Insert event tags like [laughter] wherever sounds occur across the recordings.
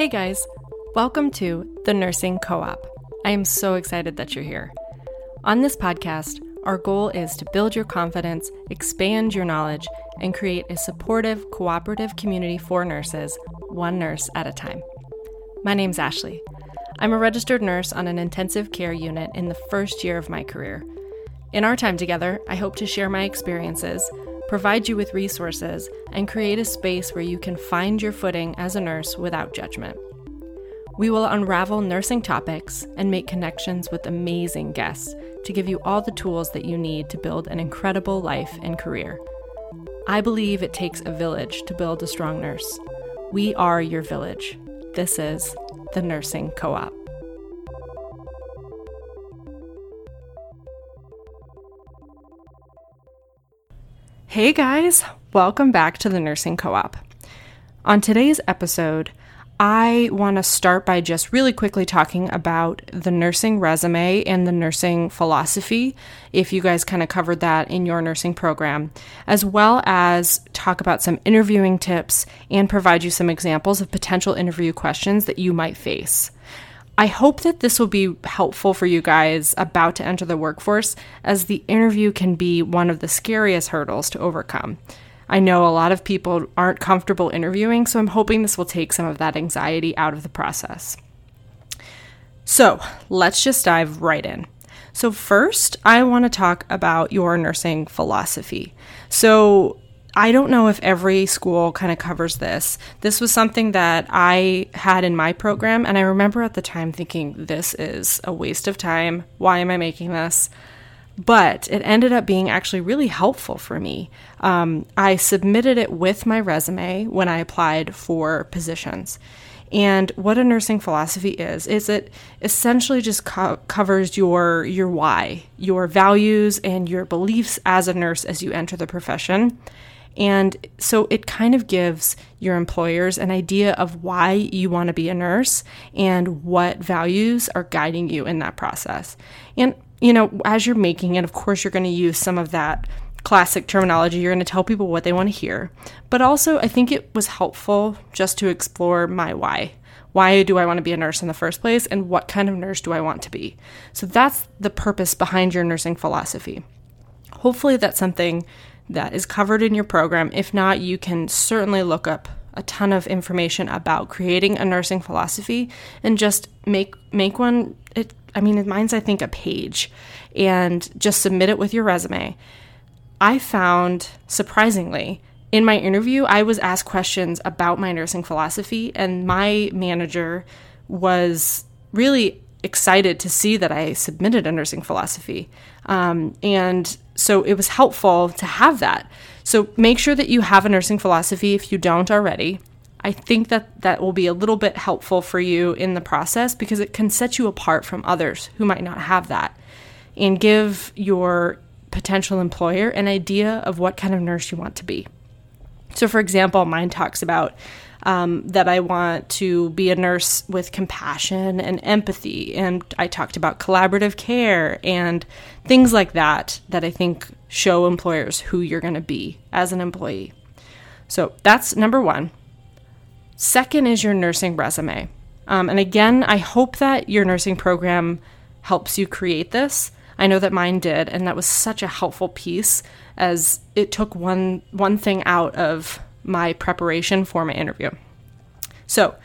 Hey guys, welcome to the Nursing Co op. I am so excited that you're here. On this podcast, our goal is to build your confidence, expand your knowledge, and create a supportive, cooperative community for nurses, one nurse at a time. My name's Ashley. I'm a registered nurse on an intensive care unit in the first year of my career. In our time together, I hope to share my experiences, provide you with resources, and create a space where you can find your footing as a nurse without judgment. We will unravel nursing topics and make connections with amazing guests to give you all the tools that you need to build an incredible life and career. I believe it takes a village to build a strong nurse. We are your village. This is the Nursing Co op. Hey guys, welcome back to the Nursing Co op. On today's episode, I want to start by just really quickly talking about the nursing resume and the nursing philosophy, if you guys kind of covered that in your nursing program, as well as talk about some interviewing tips and provide you some examples of potential interview questions that you might face. I hope that this will be helpful for you guys about to enter the workforce, as the interview can be one of the scariest hurdles to overcome. I know a lot of people aren't comfortable interviewing, so I'm hoping this will take some of that anxiety out of the process. So let's just dive right in. So, first, I want to talk about your nursing philosophy. So, I don't know if every school kind of covers this. This was something that I had in my program, and I remember at the time thinking, this is a waste of time. Why am I making this? but it ended up being actually really helpful for me. Um, I submitted it with my resume when I applied for positions. And what a nursing philosophy is is it essentially just co- covers your your why, your values and your beliefs as a nurse as you enter the profession. And so it kind of gives your employers an idea of why you want to be a nurse and what values are guiding you in that process. And you know, as you're making it, of course, you're going to use some of that classic terminology. You're going to tell people what they want to hear. But also, I think it was helpful just to explore my why. Why do I want to be a nurse in the first place? And what kind of nurse do I want to be? So that's the purpose behind your nursing philosophy. Hopefully, that's something that is covered in your program. If not, you can certainly look up a ton of information about creating a nursing philosophy and just make make one it I mean, mine's, I think, a page, and just submit it with your resume. I found, surprisingly, in my interview, I was asked questions about my nursing philosophy, and my manager was really excited to see that I submitted a nursing philosophy. Um, and so it was helpful to have that. So make sure that you have a nursing philosophy if you don't already. I think that that will be a little bit helpful for you in the process because it can set you apart from others who might not have that and give your potential employer an idea of what kind of nurse you want to be. So, for example, mine talks about um, that I want to be a nurse with compassion and empathy. And I talked about collaborative care and things like that, that I think show employers who you're going to be as an employee. So that's number one. Second is your nursing resume. Um, and again, I hope that your nursing program helps you create this. I know that mine did, and that was such a helpful piece as it took one one thing out of my preparation for my interview. So,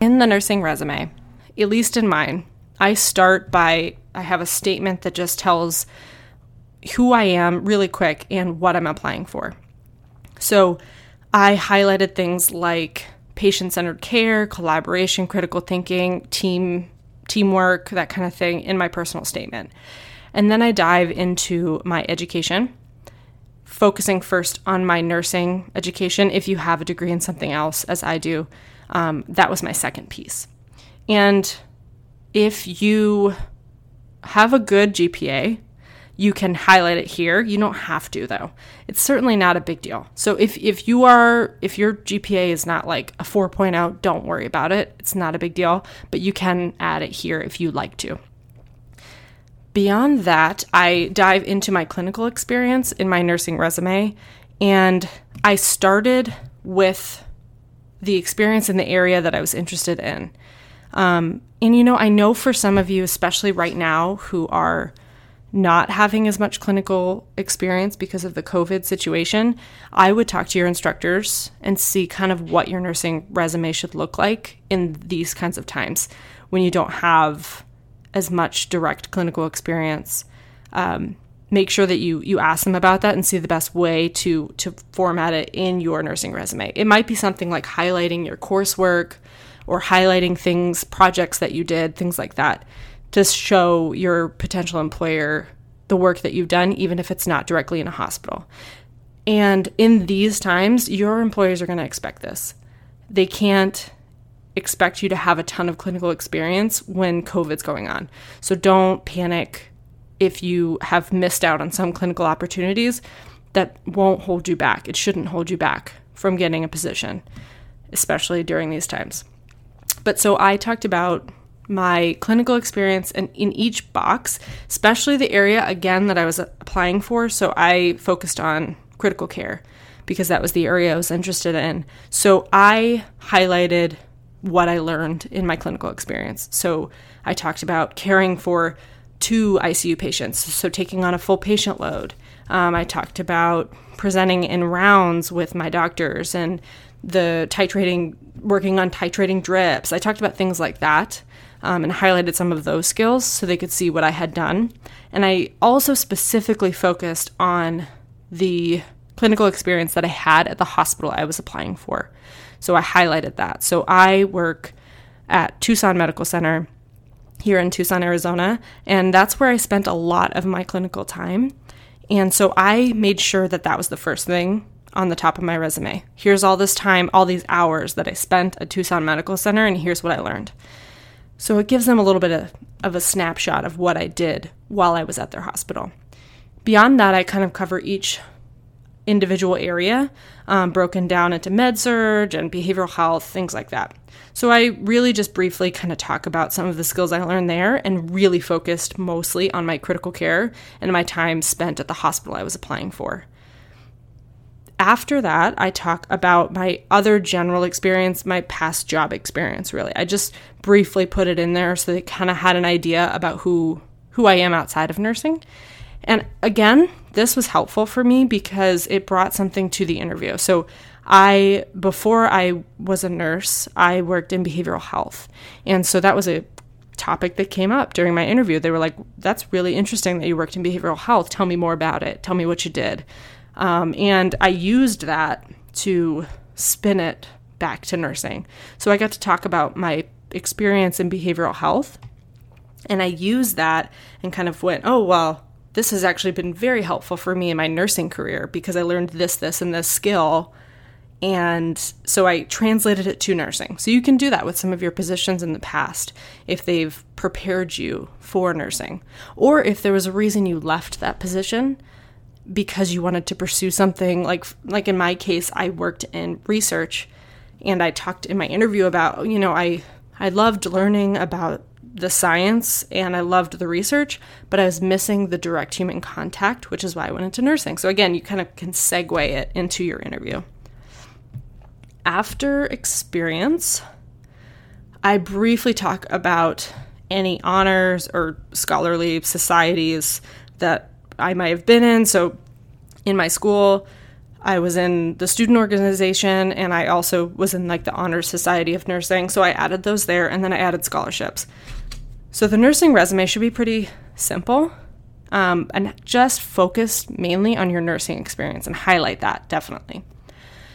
in the nursing resume, at least in mine, I start by I have a statement that just tells who I am really quick and what I'm applying for. So, I highlighted things like patient centered care, collaboration, critical thinking, team teamwork, that kind of thing in my personal statement. And then I dive into my education, focusing first on my nursing education. If you have a degree in something else, as I do, um, that was my second piece. And if you have a good GPA, you can highlight it here. You don't have to though. It's certainly not a big deal. So if if you are if your GPA is not like a 4.0, don't worry about it. It's not a big deal, but you can add it here if you'd like to. Beyond that, I dive into my clinical experience in my nursing resume and I started with the experience in the area that I was interested in. Um, and you know, I know for some of you, especially right now, who are not having as much clinical experience because of the COVID situation, I would talk to your instructors and see kind of what your nursing resume should look like in these kinds of times when you don't have as much direct clinical experience. Um, make sure that you you ask them about that and see the best way to to format it in your nursing resume. It might be something like highlighting your coursework or highlighting things, projects that you did, things like that to show your potential employer the work that you've done, even if it's not directly in a hospital. And in these times, your employers are going to expect this. They can't expect you to have a ton of clinical experience when COVID's going on. So don't panic if you have missed out on some clinical opportunities. That won't hold you back. It shouldn't hold you back from getting a position, especially during these times. But so I talked about my clinical experience in, in each box, especially the area again that I was applying for. So I focused on critical care because that was the area I was interested in. So I highlighted what I learned in my clinical experience. So I talked about caring for two ICU patients, so taking on a full patient load. Um, I talked about presenting in rounds with my doctors and the titrating, working on titrating drips. I talked about things like that um, and highlighted some of those skills so they could see what I had done. And I also specifically focused on the clinical experience that I had at the hospital I was applying for. So I highlighted that. So I work at Tucson Medical Center here in Tucson, Arizona, and that's where I spent a lot of my clinical time. And so I made sure that that was the first thing on the top of my resume. Here's all this time, all these hours that I spent at Tucson Medical Center, and here's what I learned. So it gives them a little bit of, of a snapshot of what I did while I was at their hospital. Beyond that, I kind of cover each individual area, um, broken down into med surg and behavioral health, things like that. So I really just briefly kind of talk about some of the skills I learned there and really focused mostly on my critical care and my time spent at the hospital I was applying for after that, I talk about my other general experience, my past job experience, really. I just briefly put it in there so they kind of had an idea about who who I am outside of nursing. And again, this was helpful for me because it brought something to the interview. So I before I was a nurse, I worked in behavioral health. And so that was a topic that came up during my interview. They were like, "That's really interesting that you worked in behavioral health. Tell me more about it. Tell me what you did." Um, and I used that to spin it back to nursing. So I got to talk about my experience in behavioral health. And I used that and kind of went, oh, well, this has actually been very helpful for me in my nursing career because I learned this, this, and this skill. And so I translated it to nursing. So you can do that with some of your positions in the past if they've prepared you for nursing. Or if there was a reason you left that position because you wanted to pursue something like like in my case I worked in research and I talked in my interview about you know I I loved learning about the science and I loved the research, but I was missing the direct human contact, which is why I went into nursing. So again, you kind of can segue it into your interview. After experience, I briefly talk about any honors or scholarly societies that I might have been in. So in my school, I was in the student organization and I also was in like the Honors Society of Nursing. So I added those there and then I added scholarships. So the nursing resume should be pretty simple um, and just focused mainly on your nursing experience and highlight that definitely.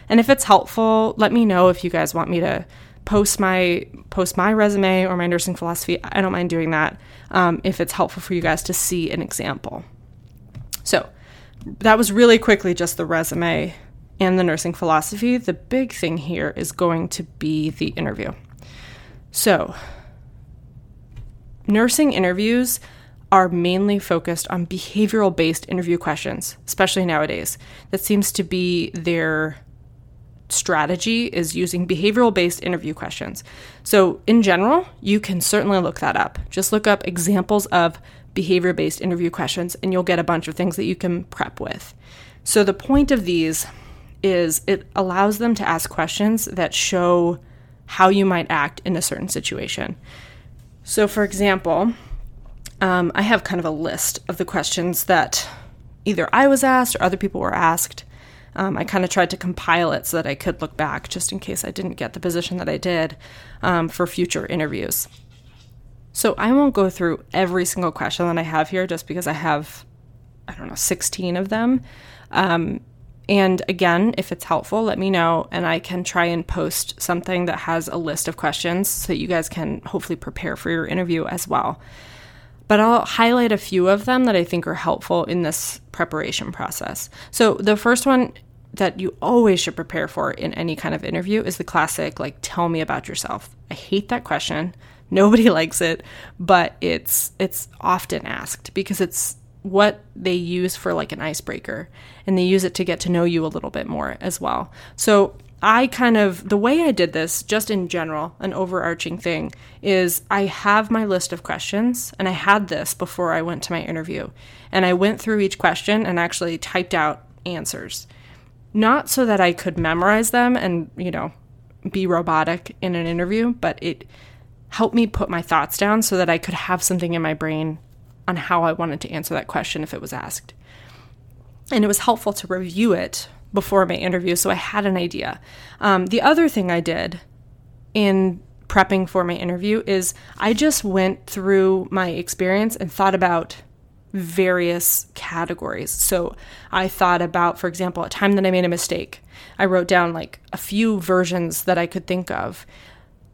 And if it's helpful, let me know if you guys want me to post my post my resume or my nursing philosophy. I don't mind doing that um, if it's helpful for you guys to see an example. So that was really quickly just the resume and the nursing philosophy. The big thing here is going to be the interview. So, nursing interviews are mainly focused on behavioral based interview questions, especially nowadays. That seems to be their strategy is using behavioral based interview questions. So, in general, you can certainly look that up. Just look up examples of behavior based interview questions, and you'll get a bunch of things that you can prep with. So, the point of these is it allows them to ask questions that show how you might act in a certain situation. So, for example, um, I have kind of a list of the questions that either I was asked or other people were asked. Um, I kind of tried to compile it so that I could look back just in case I didn't get the position that I did um, for future interviews. So I won't go through every single question that I have here just because I have, I don't know, 16 of them. Um, and again, if it's helpful, let me know and I can try and post something that has a list of questions so that you guys can hopefully prepare for your interview as well. But I'll highlight a few of them that I think are helpful in this preparation process. So, the first one that you always should prepare for in any kind of interview is the classic, like, tell me about yourself. I hate that question. Nobody [laughs] likes it, but it's it's often asked because it's what they use for like an icebreaker and they use it to get to know you a little bit more as well. So I kind of, the way I did this, just in general, an overarching thing, is I have my list of questions, and I had this before I went to my interview. And I went through each question and actually typed out answers. Not so that I could memorize them and, you know, be robotic in an interview, but it helped me put my thoughts down so that I could have something in my brain on how I wanted to answer that question if it was asked. And it was helpful to review it before my interview, so I had an idea. Um, the other thing I did in prepping for my interview is I just went through my experience and thought about various categories. So I thought about, for example, a time that I made a mistake. I wrote down like a few versions that I could think of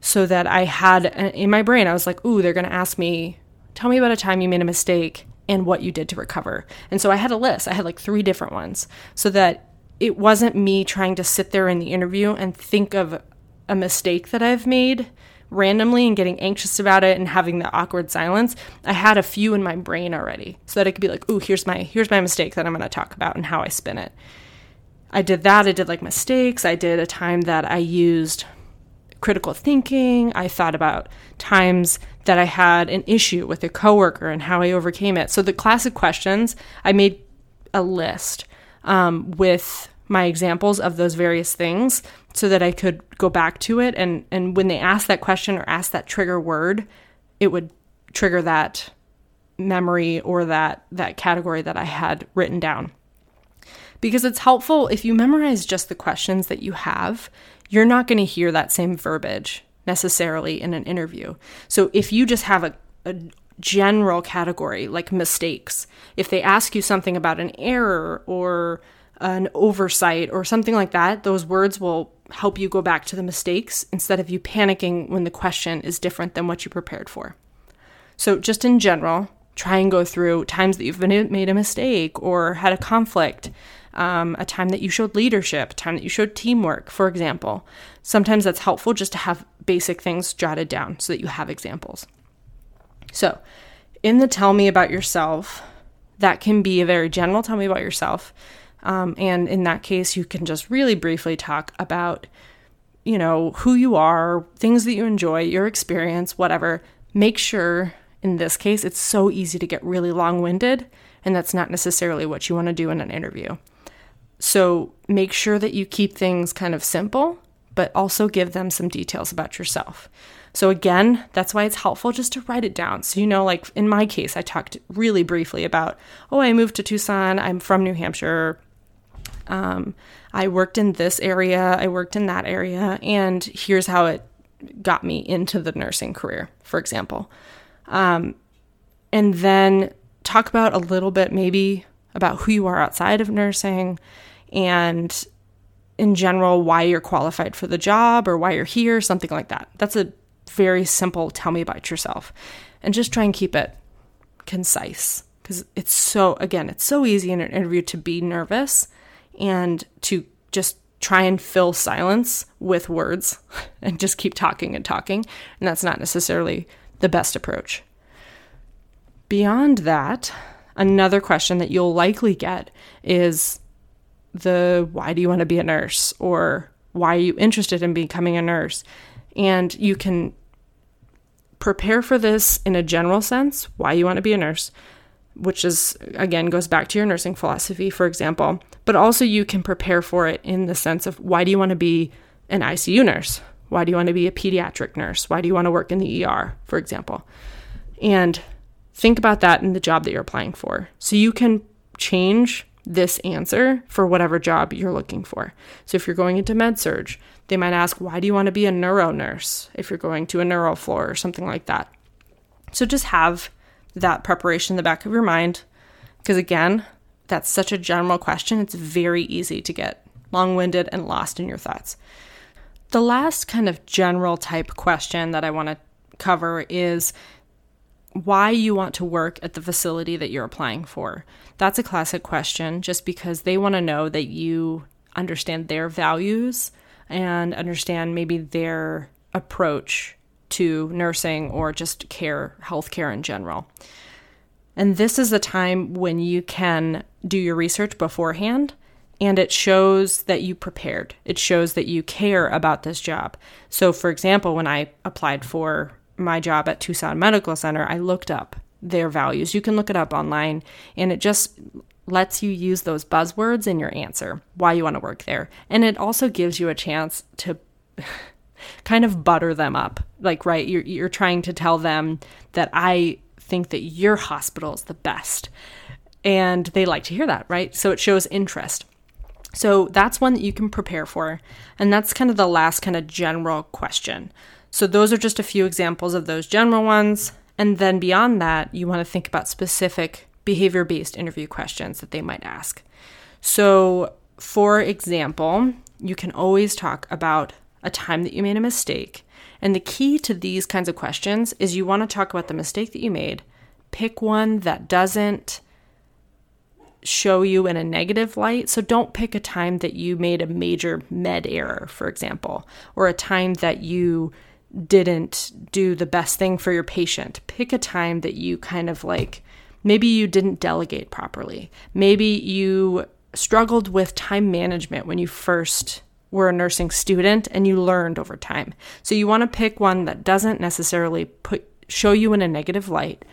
so that I had in my brain, I was like, ooh, they're going to ask me, tell me about a time you made a mistake and what you did to recover. And so I had a list, I had like three different ones so that it wasn't me trying to sit there in the interview and think of a mistake that I've made randomly and getting anxious about it and having the awkward silence. I had a few in my brain already so that I could be like, "Ooh, here's my here's my mistake that I'm going to talk about and how I spin it." I did that. I did like mistakes. I did a time that I used critical thinking. I thought about times that I had an issue with a coworker and how I overcame it. So the classic questions, I made a list um, with my examples of those various things so that I could go back to it and and when they asked that question or asked that trigger word, it would trigger that memory or that that category that I had written down. Because it's helpful if you memorize just the questions that you have, you're not going to hear that same verbiage necessarily in an interview. So if you just have a, a general category like mistakes, if they ask you something about an error or an oversight or something like that, those words will help you go back to the mistakes instead of you panicking when the question is different than what you prepared for. So, just in general, try and go through times that you've made a mistake or had a conflict, um, a time that you showed leadership, a time that you showed teamwork, for example. Sometimes that's helpful just to have basic things jotted down so that you have examples. So, in the tell me about yourself, that can be a very general tell me about yourself. Um, and in that case, you can just really briefly talk about, you know, who you are, things that you enjoy, your experience, whatever. Make sure in this case, it's so easy to get really long winded, and that's not necessarily what you want to do in an interview. So make sure that you keep things kind of simple, but also give them some details about yourself. So, again, that's why it's helpful just to write it down. So, you know, like in my case, I talked really briefly about, oh, I moved to Tucson, I'm from New Hampshire. Um, I worked in this area, I worked in that area, and here's how it got me into the nursing career, for example. Um, and then talk about a little bit maybe about who you are outside of nursing and in general why you're qualified for the job or why you're here, something like that. That's a very simple tell me about yourself. And just try and keep it concise because it's so, again, it's so easy in an interview to be nervous and to just try and fill silence with words [laughs] and just keep talking and talking. And that's not necessarily the best approach. Beyond that, another question that you'll likely get is the why do you want to be a nurse or why are you interested in becoming a nurse? And you can prepare for this in a general sense, why you want to be a nurse, which is again goes back to your nursing philosophy, for example. But also, you can prepare for it in the sense of why do you want to be an ICU nurse? Why do you want to be a pediatric nurse? Why do you want to work in the ER, for example? And think about that in the job that you're applying for. So you can change this answer for whatever job you're looking for. So if you're going into med surg, they might ask, why do you want to be a neuro nurse if you're going to a neuro floor or something like that? So just have that preparation in the back of your mind. Because again, that's such a general question. It's very easy to get long winded and lost in your thoughts. The last kind of general type question that I want to cover is why you want to work at the facility that you're applying for. That's a classic question just because they want to know that you understand their values and understand maybe their approach to nursing or just care, healthcare in general. And this is a time when you can do your research beforehand and it shows that you prepared. It shows that you care about this job. So, for example, when I applied for my job at Tucson Medical Center, I looked up their values. You can look it up online, and it just lets you use those buzzwords in your answer, why you want to work there. And it also gives you a chance to [laughs] kind of butter them up. Like, right, you're, you're trying to tell them that I think that your hospital is the best. And they like to hear that, right? So it shows interest. So that's one that you can prepare for. And that's kind of the last kind of general question. So those are just a few examples of those general ones. And then beyond that, you want to think about specific behavior based interview questions that they might ask. So, for example, you can always talk about a time that you made a mistake. And the key to these kinds of questions is you want to talk about the mistake that you made, pick one that doesn't show you in a negative light. So don't pick a time that you made a major med error, for example, or a time that you didn't do the best thing for your patient. Pick a time that you kind of like, maybe you didn't delegate properly. Maybe you struggled with time management when you first were a nursing student and you learned over time. So you want to pick one that doesn't necessarily put show you in a negative light,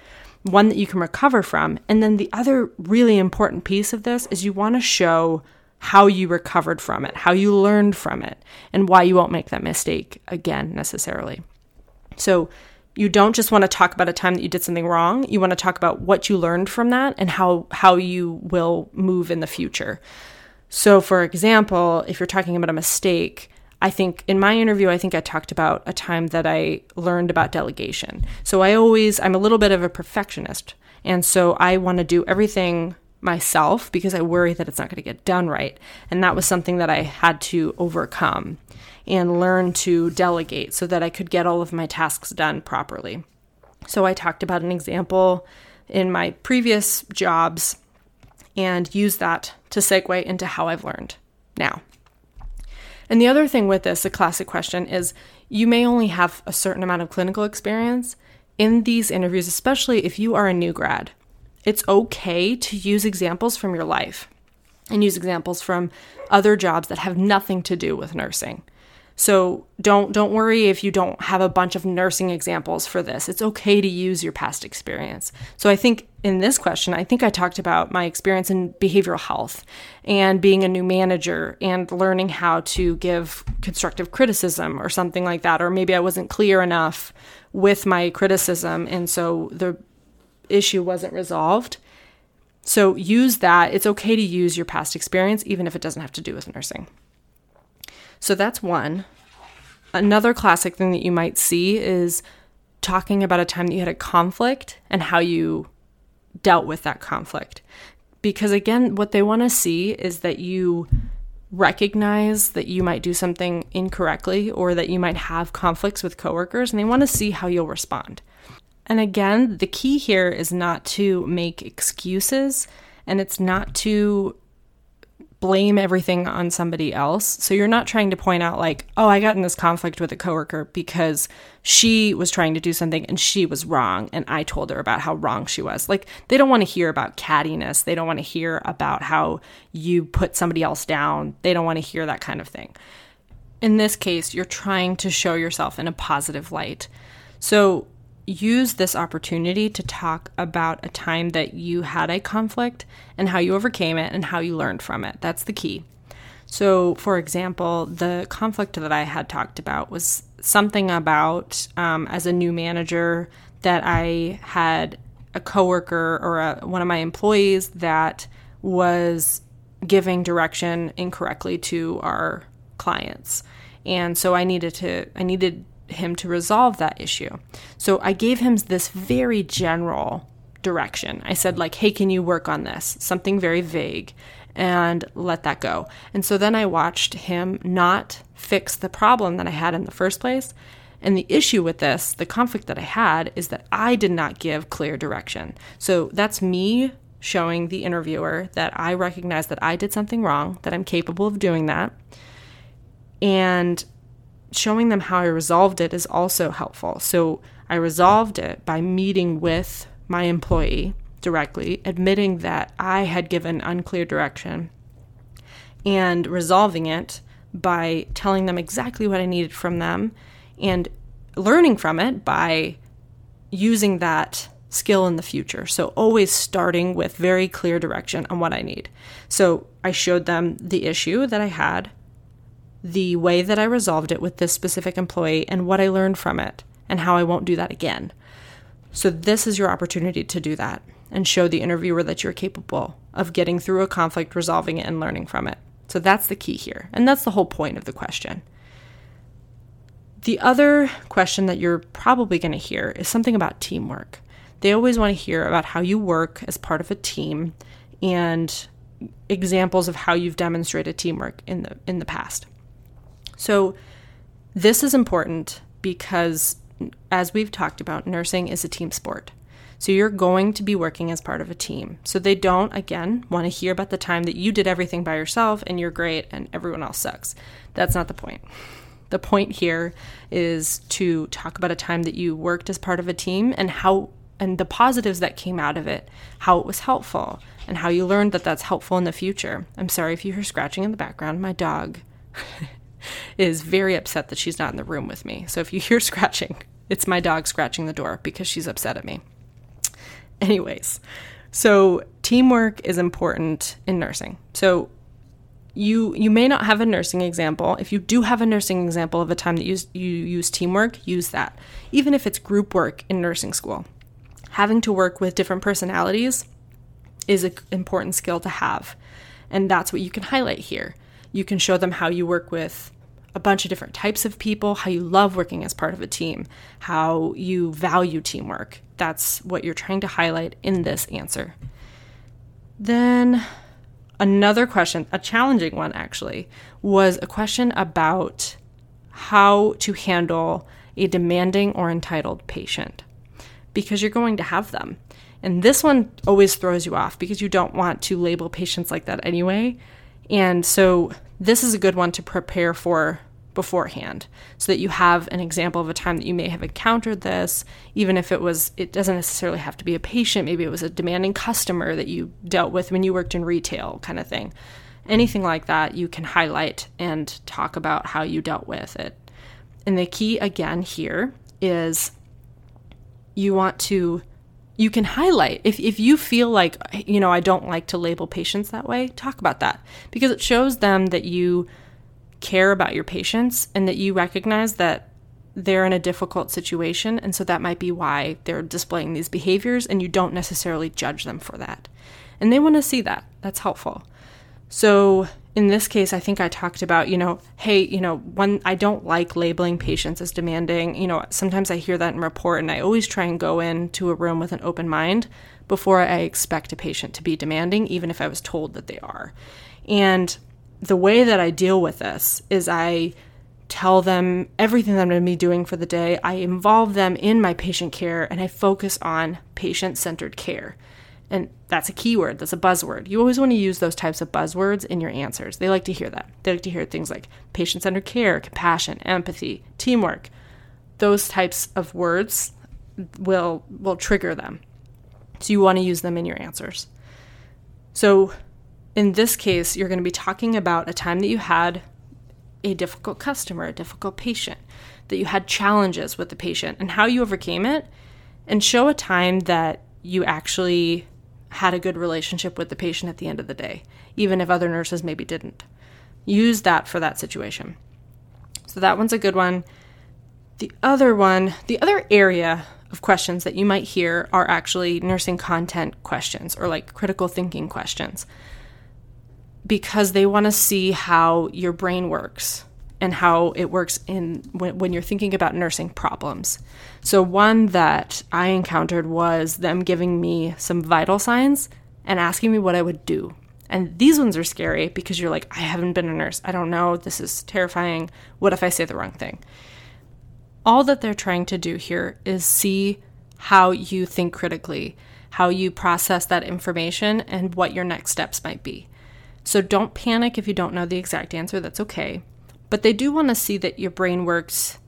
one that you can recover from. And then the other really important piece of this is you want to show how you recovered from it, how you learned from it, and why you won't make that mistake again necessarily. So you don't just want to talk about a time that you did something wrong. You want to talk about what you learned from that and how how you will move in the future. So, for example, if you're talking about a mistake, I think in my interview, I think I talked about a time that I learned about delegation. So, I always, I'm a little bit of a perfectionist. And so, I want to do everything myself because I worry that it's not going to get done right. And that was something that I had to overcome and learn to delegate so that I could get all of my tasks done properly. So, I talked about an example in my previous jobs and use that to segue into how I've learned now. And the other thing with this, a classic question, is you may only have a certain amount of clinical experience in these interviews, especially if you are a new grad. It's okay to use examples from your life and use examples from other jobs that have nothing to do with nursing. So don't don't worry if you don't have a bunch of nursing examples for this. It's okay to use your past experience. So I think in this question, I think I talked about my experience in behavioral health and being a new manager and learning how to give constructive criticism or something like that or maybe I wasn't clear enough with my criticism and so the issue wasn't resolved. So use that. It's okay to use your past experience even if it doesn't have to do with nursing. So that's one. Another classic thing that you might see is talking about a time that you had a conflict and how you dealt with that conflict. Because again, what they want to see is that you recognize that you might do something incorrectly or that you might have conflicts with coworkers and they want to see how you'll respond. And again, the key here is not to make excuses and it's not to blame everything on somebody else. So you're not trying to point out, like, oh, I got in this conflict with a coworker because she was trying to do something and she was wrong. And I told her about how wrong she was. Like, they don't want to hear about cattiness. They don't want to hear about how you put somebody else down. They don't want to hear that kind of thing. In this case, you're trying to show yourself in a positive light. So use this opportunity to talk about a time that you had a conflict and how you overcame it and how you learned from it. That's the key. So, for example, the conflict that I had talked about was something about um, as a new manager that I had a coworker or a, one of my employees that was giving direction incorrectly to our clients. And so I needed to I needed him to resolve that issue. So I gave him this very general direction. I said like, "Hey, can you work on this?" Something very vague and let that go. And so then I watched him not fix the problem that I had in the first place. And the issue with this, the conflict that I had, is that I did not give clear direction. So that's me showing the interviewer that I recognize that I did something wrong, that I'm capable of doing that. And showing them how I resolved it is also helpful. So I resolved it by meeting with my employee directly, admitting that I had given unclear direction, and resolving it by telling them exactly what I needed from them and learning from it by using that skill in the future. So, always starting with very clear direction on what I need. So, I showed them the issue that I had, the way that I resolved it with this specific employee, and what I learned from it, and how I won't do that again. So, this is your opportunity to do that and show the interviewer that you're capable of getting through a conflict, resolving it, and learning from it. So that's the key here. And that's the whole point of the question. The other question that you're probably going to hear is something about teamwork. They always want to hear about how you work as part of a team and examples of how you've demonstrated teamwork in the in the past. So this is important because as we've talked about, nursing is a team sport. So you're going to be working as part of a team. So they don't, again, want to hear about the time that you did everything by yourself and you're great and everyone else sucks. That's not the point. The point here is to talk about a time that you worked as part of a team and how and the positives that came out of it, how it was helpful, and how you learned that that's helpful in the future. I'm sorry if you hear scratching in the background. My dog [laughs] is very upset that she's not in the room with me. So if you hear [laughs] scratching, it's my dog scratching the door because she's upset at me. Anyways, so teamwork is important in nursing. So you you may not have a nursing example. If you do have a nursing example of a time that you you use teamwork, use that. Even if it's group work in nursing school. Having to work with different personalities is an important skill to have. And that's what you can highlight here. You can show them how you work with a bunch of different types of people, how you love working as part of a team, how you value teamwork. That's what you're trying to highlight in this answer. Then another question, a challenging one actually, was a question about how to handle a demanding or entitled patient because you're going to have them. And this one always throws you off because you don't want to label patients like that anyway. And so this is a good one to prepare for beforehand so that you have an example of a time that you may have encountered this even if it was it doesn't necessarily have to be a patient maybe it was a demanding customer that you dealt with when you worked in retail kind of thing. Anything like that you can highlight and talk about how you dealt with it. And the key again here is you want to you can highlight. If, if you feel like you know i don't like to label patients that way talk about that because it shows them that you care about your patients and that you recognize that they're in a difficult situation. And so that might be why they're displaying these behaviors, and you don't necessarily judge them for that. And they want to see that. That's helpful. So in this case, I think I talked about, you know, hey, you know, one, I don't like labeling patients as demanding, you know, sometimes I hear that in report, and I always try and go into a room with an open mind before I expect a patient to be demanding, even if I was told that they are. And the way that I deal with this is I tell them everything that I'm going to be doing for the day. I involve them in my patient care and I focus on patient centered care. And that's a keyword, that's a buzzword. You always want to use those types of buzzwords in your answers. They like to hear that. They like to hear things like patient centered care, compassion, empathy, teamwork. Those types of words will will trigger them. So you want to use them in your answers. So in this case, you're going to be talking about a time that you had a difficult customer, a difficult patient, that you had challenges with the patient, and how you overcame it, and show a time that you actually had a good relationship with the patient at the end of the day, even if other nurses maybe didn't. Use that for that situation. So that one's a good one. The other one, the other area of questions that you might hear are actually nursing content questions or like critical thinking questions because they want to see how your brain works and how it works in when, when, you're thinking about nursing problems. So one that I encountered was them giving me some vital signs and asking me what I would do. And these ones are scary because you're like, I haven't been a nurse. I don't know. This is terrifying. What if I say the wrong thing? All that they're trying to do here is see how you think critically, how you process that information, and what your next steps might be. So don't panic if you don't know the exact answer, that's okay. But they do want to see that your brain works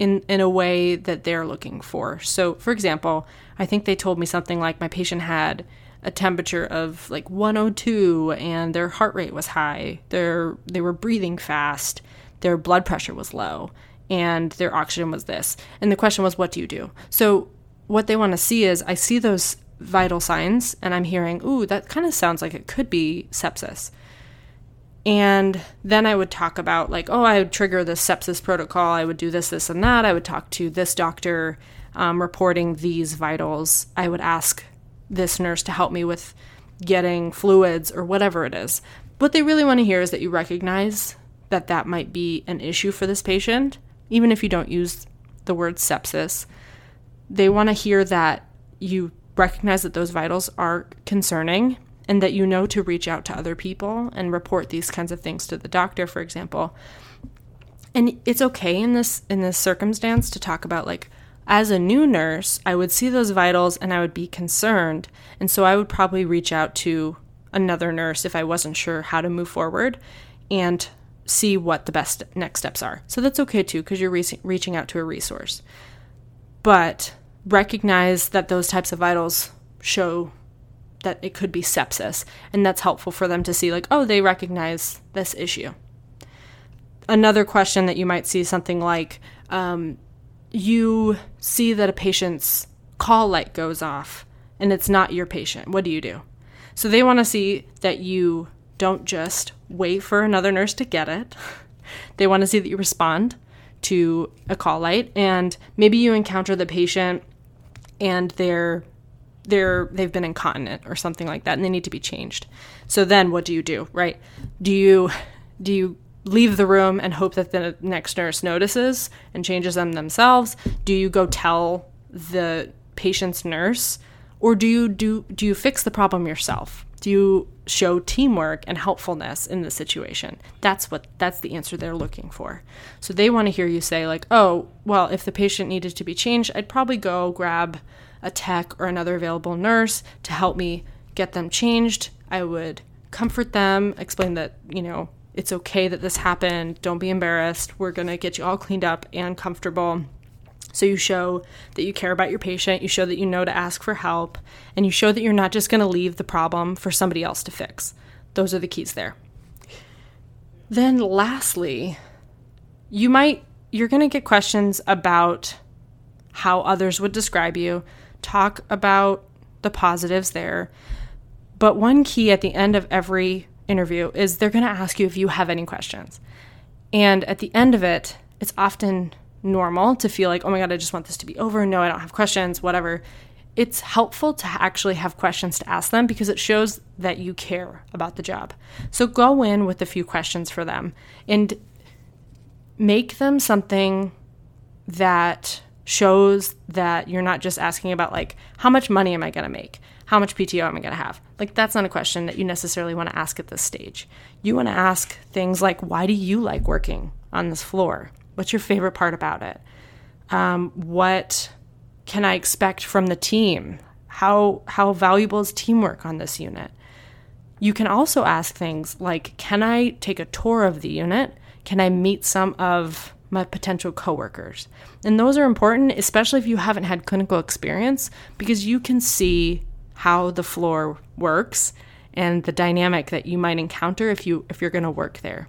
in, in a way that they're looking for. So, for example, I think they told me something like my patient had a temperature of like 102 and their heart rate was high. Their they were breathing fast. Their blood pressure was low and their oxygen was this. And the question was what do you do? So what they want to see is I see those vital signs and I'm hearing, "Ooh, that kind of sounds like it could be sepsis." And then I would talk about, like, oh, I would trigger the sepsis protocol. I would do this, this, and that. I would talk to this doctor um, reporting these vitals. I would ask this nurse to help me with getting fluids or whatever it is. What they really want to hear is that you recognize that that might be an issue for this patient, even if you don't use the word sepsis. They want to hear that you recognize that those vitals are concerning and that you know to reach out to other people and report these kinds of things to the doctor, for example. And it's okay in this in this circumstance to talk about like as a new nurse, I would see those vitals and I would be concerned. And so I would probably reach out to another nurse if I wasn't sure how to move forward and see what the best next steps are. So that's okay too, because you're re- reaching out to a resource. But recognize that those types of vitals show that it could be sepsis. And that's helpful for them to see, like, oh, they recognize this issue. Another question that you might see something like, um, you see that a patient's call light goes off and it's not your patient. What do you do? So they want to see that you don't just wait for another nurse to get it. [laughs] They want to see that you respond to a call light and maybe you encounter the patient and they're they're they've been incontinent or something like that and they need to be changed. So then what do you do, right? Do you do you leave the room and hope that the next nurse notices and changes them themselves? Do you go tell the patient's nurse or do you do do you fix the problem yourself? Do you show teamwork and helpfulness in the situation? That's what that's the answer they're looking for. So they want to hear you say like, "Oh, well, if the patient needed to be changed, I'd probably go grab a tech or another available nurse to help me get them changed. I would comfort them, explain that, you know, it's okay that this happened. Don't be embarrassed. We're going to get you all cleaned up and comfortable. So you show that you care about your patient, you show that you know to ask for help, and you show that you're not just going to leave the problem for somebody else to fix. Those are the keys there. Then lastly, you might you're going to get questions about how others would describe you, talk about the positives there. But one key at the end of every interview is they're going to ask you if you have any questions. And at the end of it, it's often normal to feel like, oh my God, I just want this to be over. No, I don't have questions, whatever. It's helpful to actually have questions to ask them because it shows that you care about the job. So go in with a few questions for them and make them something that shows that you're not just asking about, like, how much money am I going to make? how much PTO am I going to have? Like, that's not a question that you necessarily want to ask at this stage. You want to ask things like, why do you like working on this floor? What's your favorite part about it? Um, what can I expect from the team? How, how valuable is teamwork on this unit? You can also ask things like, can I take a tour of the unit? Can I meet some of my potential coworkers? And those are important, especially if you haven't had clinical experience, because you can see how the floor works and the dynamic that you might encounter if you if you're going to work there.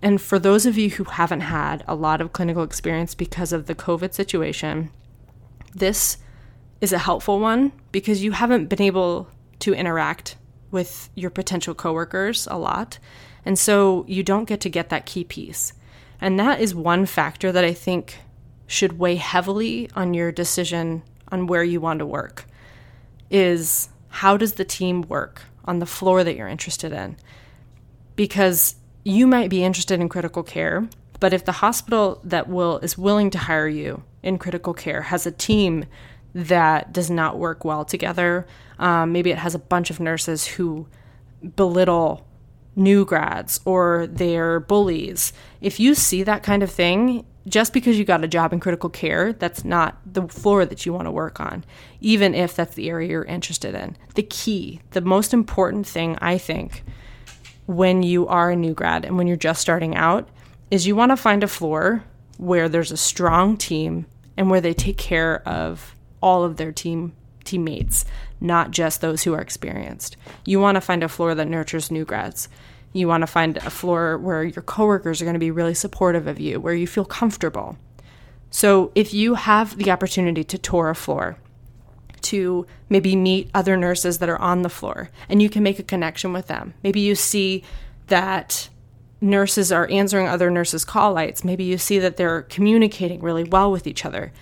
And for those of you who haven't had a lot of clinical experience because of the COVID situation, this is a helpful one because you haven't been able to interact with your potential coworkers a lot. And so you don't get to get that key piece. And that is one factor that I think should weigh heavily on your decision on where you want to work is how does the team work on the floor that you're interested in? Because you might be interested in critical care, but if the hospital that will is willing to hire you in critical care has a team that does not work well together, um, maybe it has a bunch of nurses who belittle new grads or they're bullies. If you see that kind of thing, just because you got a job in critical care, that's not the floor that you want to work on, even if that's the area you're interested in. The key, the most important thing I think when you are a new grad and when you're just starting out is you want to find a floor where there's a strong team and where they take care of all of their team teammates, not just those who are experienced. You want to find a floor that nurtures new grads. You want to find a floor where your coworkers are going to be really supportive of you, where you feel comfortable. So, if you have the opportunity to tour a floor, to maybe meet other nurses that are on the floor, and you can make a connection with them. Maybe you see that nurses are answering other nurses' call lights. Maybe you see that they're communicating really well with each other.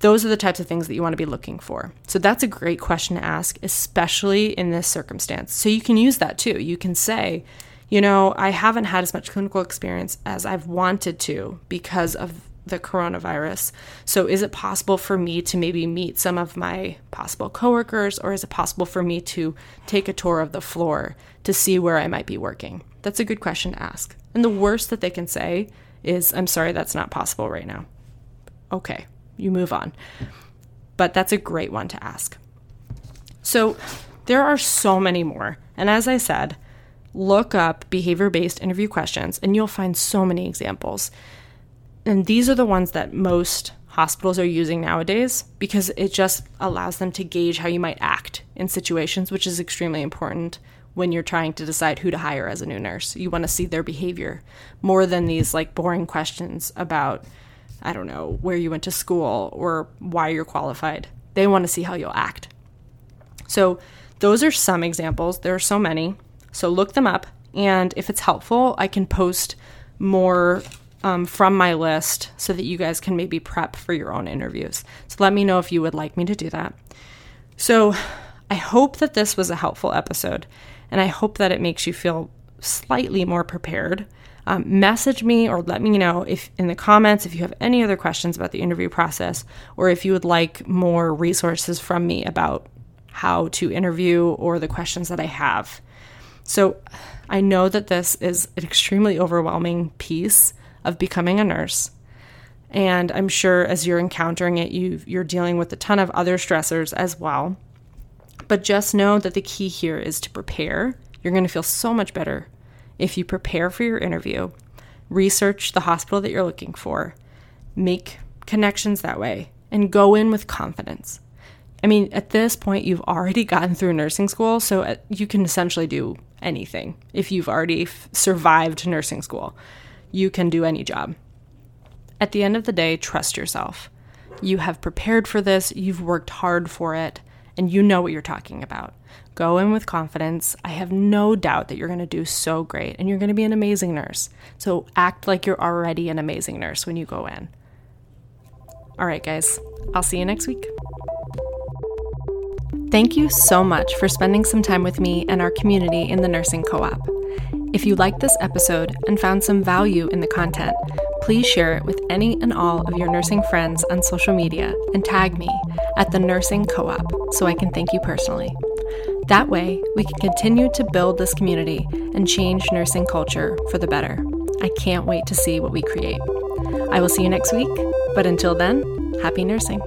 Those are the types of things that you want to be looking for. So that's a great question to ask, especially in this circumstance. So you can use that too. You can say, you know, I haven't had as much clinical experience as I've wanted to because of the coronavirus. So, is it possible for me to maybe meet some of my possible coworkers, or is it possible for me to take a tour of the floor to see where I might be working? That's a good question to ask. And the worst that they can say is, I'm sorry, that's not possible right now. Okay, you move on. But that's a great one to ask. So, there are so many more. And as I said, look up behavior based interview questions and you'll find so many examples. And these are the ones that most hospitals are using nowadays because it just allows them to gauge how you might act in situations, which is extremely important when you're trying to decide who to hire as a new nurse. You want to see their behavior more than these like boring questions about, I don't know, where you went to school or why you're qualified. They want to see how you'll act. So, those are some examples. There are so many. So look them up. And if it's helpful, I can post more um, from my list so that you guys can maybe prep for your own interviews. So let me know if you would like me to do that. So I hope that this was a helpful episode, and I hope that it makes you feel slightly more prepared. Um, message me or let me know if in the comments if you have any other questions about the interview process or if you would like more resources from me about how to interview or the questions that I have. So I know that this is an extremely overwhelming piece of becoming a nurse. And I'm sure as you're encountering it, you you're dealing with a ton of other stressors as well. But just know that the key here is to prepare. You're going to feel so much better if you prepare for your interview, research the hospital that you're looking for, make connections that way, and go in with confidence. I mean, at this point, you've already gotten through nursing school, so uh, you can essentially do anything. If you've already f- survived nursing school, you can do any job. At the end of the day, trust yourself. You have prepared for this, you've worked hard for it, and you know what you're talking about. Go in with confidence. I have no doubt that you're going to do so great and you're going to be an amazing nurse. So act like you're already an amazing nurse when you go in. All right, guys, I'll see you next week. Thank you so much for spending some time with me and our community in the Nursing Co op. If you liked this episode and found some value in the content, please share it with any and all of your nursing friends on social media and tag me at the Nursing Co op so I can thank you personally. That way, we can continue to build this community and change nursing culture for the better. I can't wait to see what we create. I will see you next week, but until then, happy nursing.